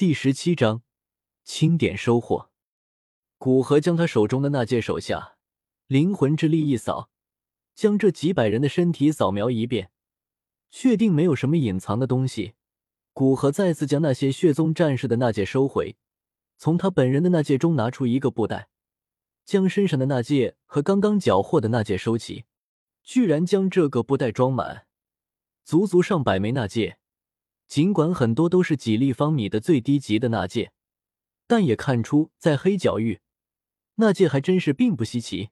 第十七章清点收获。古河将他手中的那戒手下，灵魂之力一扫，将这几百人的身体扫描一遍，确定没有什么隐藏的东西。古河再次将那些血宗战士的那戒收回，从他本人的那戒中拿出一个布袋，将身上的那戒和刚刚缴获的那戒收齐，居然将这个布袋装满，足足上百枚那戒。尽管很多都是几立方米的最低级的纳戒，但也看出在黑角域，纳戒还真是并不稀奇。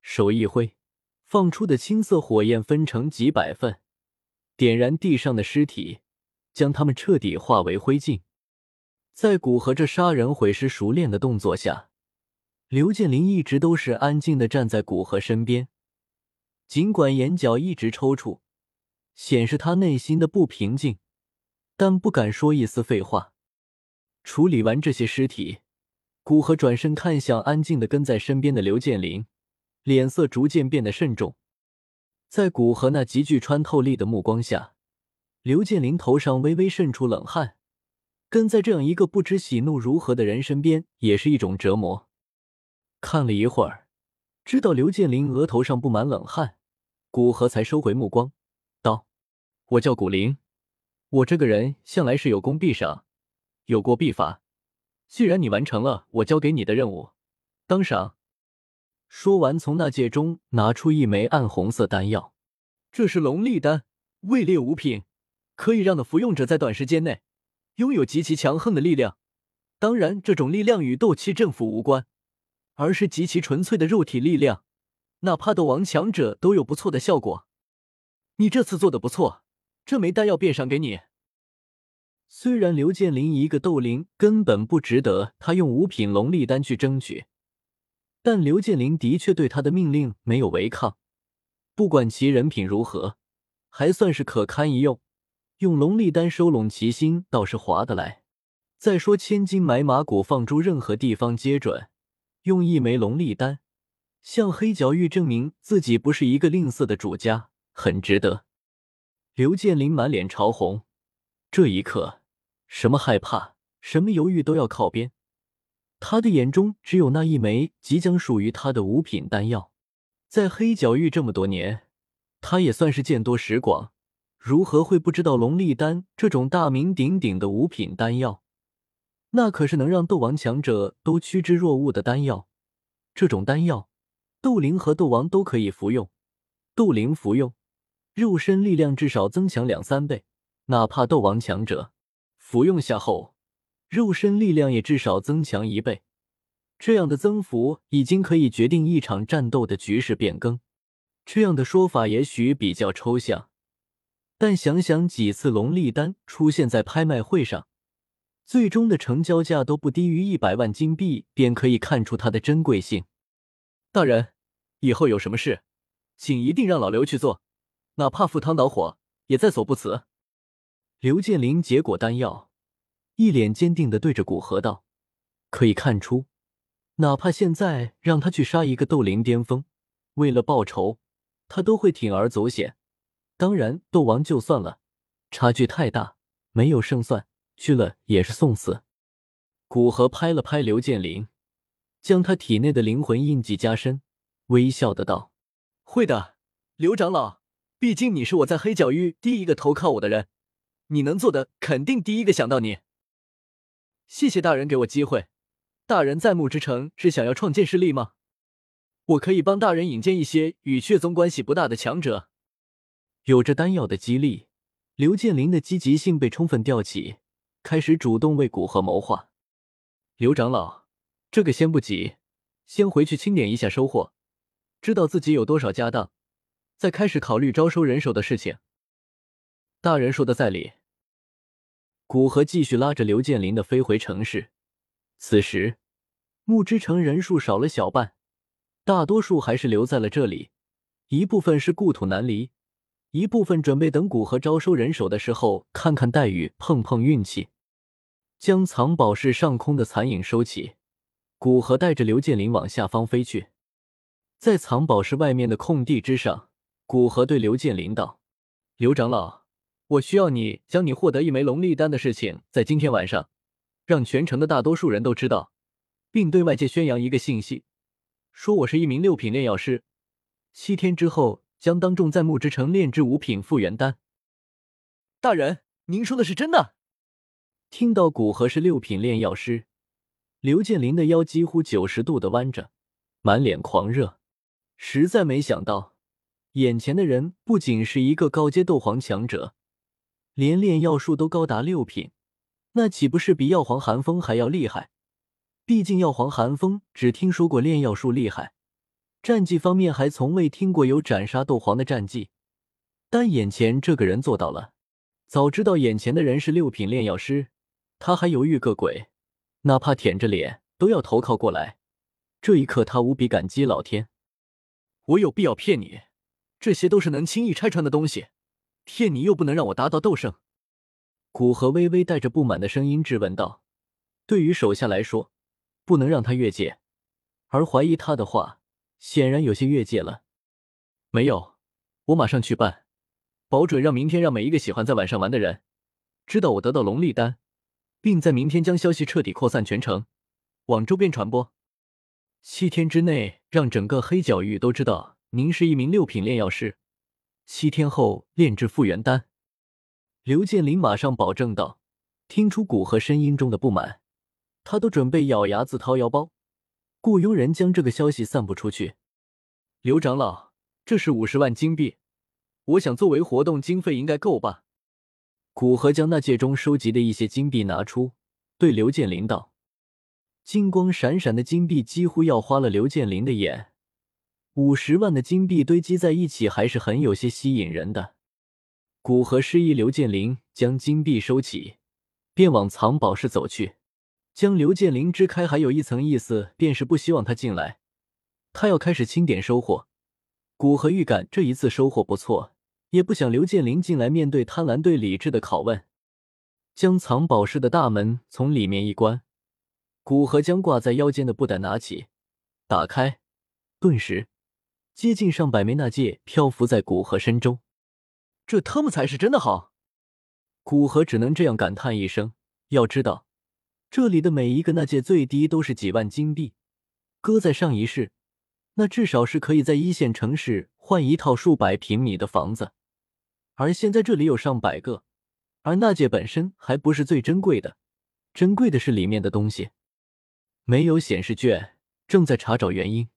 手一挥，放出的青色火焰分成几百份，点燃地上的尸体，将他们彻底化为灰烬。在古河这杀人毁尸熟练的动作下，刘建林一直都是安静的站在古河身边，尽管眼角一直抽搐，显示他内心的不平静。但不敢说一丝废话。处理完这些尸体，古河转身看向安静的跟在身边的刘建林，脸色逐渐变得慎重。在古河那极具穿透力的目光下，刘建林头上微微渗出冷汗。跟在这样一个不知喜怒如何的人身边，也是一种折磨。看了一会儿，知道刘建林额头上布满冷汗，古河才收回目光，道：“我叫古灵。”我这个人向来是有功必赏，有过必罚。既然你完成了我交给你的任务，当赏。说完，从那戒中拿出一枚暗红色丹药，这是龙力丹，位列五品，可以让的服用者在短时间内拥有极其强横的力量。当然，这种力量与斗气阵符无关，而是极其纯粹的肉体力量，哪怕斗王强者都有不错的效果。你这次做的不错。这枚丹药便赏给你。虽然刘建林一个斗灵根本不值得他用五品龙力丹去争取，但刘建林的确对他的命令没有违抗。不管其人品如何，还算是可堪一用。用龙力丹收拢其心倒是划得来。再说千金买马骨放诸任何地方皆准。用一枚龙力丹向黑角域证明自己不是一个吝啬的主家，很值得。刘建林满脸潮红，这一刻，什么害怕，什么犹豫都要靠边。他的眼中只有那一枚即将属于他的五品丹药。在黑角域这么多年，他也算是见多识广，如何会不知道龙力丹这种大名鼎鼎的五品丹药？那可是能让斗王强者都趋之若鹜的丹药。这种丹药，斗灵和斗王都可以服用，斗灵服用。肉身力量至少增强两三倍，哪怕斗王强者服用下后，肉身力量也至少增强一倍。这样的增幅已经可以决定一场战斗的局势变更。这样的说法也许比较抽象，但想想几次龙力丹出现在拍卖会上，最终的成交价都不低于一百万金币，便可以看出它的珍贵性。大人，以后有什么事，请一定让老刘去做。哪怕赴汤蹈火，也在所不辞。刘建林结果丹药，一脸坚定的对着古河道：“可以看出，哪怕现在让他去杀一个斗灵巅峰，为了报仇，他都会铤而走险。当然，斗王就算了，差距太大，没有胜算，去了也是送死。”古河拍了拍刘建林，将他体内的灵魂印记加深，微笑的道：“会的，刘长老。”毕竟你是我在黑角域第一个投靠我的人，你能做的肯定第一个想到你。谢谢大人给我机会。大人在木之城是想要创建势力吗？我可以帮大人引荐一些与血宗关系不大的强者。有着丹药的激励，刘建林的积极性被充分吊起，开始主动为古河谋划。刘长老，这个先不急，先回去清点一下收获，知道自己有多少家当。再开始考虑招收人手的事情。大人说的在理。古河继续拉着刘建林的飞回城市。此时，木之城人数少了小半，大多数还是留在了这里。一部分是故土难离，一部分准备等古河招收人手的时候看看待遇，碰碰运气。将藏宝室上空的残影收起，古河带着刘建林往下方飞去。在藏宝室外面的空地之上。古河对刘建林道：“刘长老，我需要你将你获得一枚龙力丹的事情，在今天晚上让全城的大多数人都知道，并对外界宣扬一个信息，说我是一名六品炼药师。七天之后，将当众在木之城炼制五品复原丹。大人，您说的是真的？听到古河是六品炼药师，刘建林的腰几乎九十度的弯着，满脸狂热。实在没想到，眼前的人不仅是一个高阶斗皇强者，连炼药术都高达六品，那岂不是比药皇寒风还要厉害？毕竟药皇寒风只听说过炼药术厉害，战绩方面还从未听过有斩杀斗皇的战绩，但眼前这个人做到了。早知道眼前的人是六品炼药师。他还犹豫个鬼，哪怕舔着脸都要投靠过来。这一刻，他无比感激老天。我有必要骗你？这些都是能轻易拆穿的东西，骗你又不能让我达到斗圣。古河微微带着不满的声音质问道：“对于手下来说，不能让他越界，而怀疑他的话，显然有些越界了。没有，我马上去办，保准让明天让每一个喜欢在晚上玩的人，知道我得到龙力丹。”并在明天将消息彻底扩散全城，往周边传播。七天之内，让整个黑角域都知道您是一名六品炼药师。七天后炼制复原丹。刘建林马上保证道。听出古河声音中的不满，他都准备咬牙自掏腰包，雇佣人将这个消息散布出去。刘长老，这是五十万金币，我想作为活动经费应该够吧？古河将那戒中收集的一些金币拿出，对刘建林道：“金光闪闪的金币几乎要花了刘建林的眼。五十万的金币堆积在一起，还是很有些吸引人的。”古河示意刘建林将金币收起，便往藏宝室走去。将刘建林支开，还有一层意思，便是不希望他进来。他要开始清点收获。古河预感这一次收获不错。也不想刘建林进来面对贪婪对理智的拷问，将藏宝室的大门从里面一关，古河将挂在腰间的布袋拿起，打开，顿时接近上百枚纳戒漂浮在古河身中。这他妈才是真的好！古河只能这样感叹一声。要知道，这里的每一个纳戒最低都是几万金币，搁在上一世，那至少是可以在一线城市换一套数百平米的房子。而现在这里有上百个，而那戒本身还不是最珍贵的，珍贵的是里面的东西。没有显示卷，正在查找原因。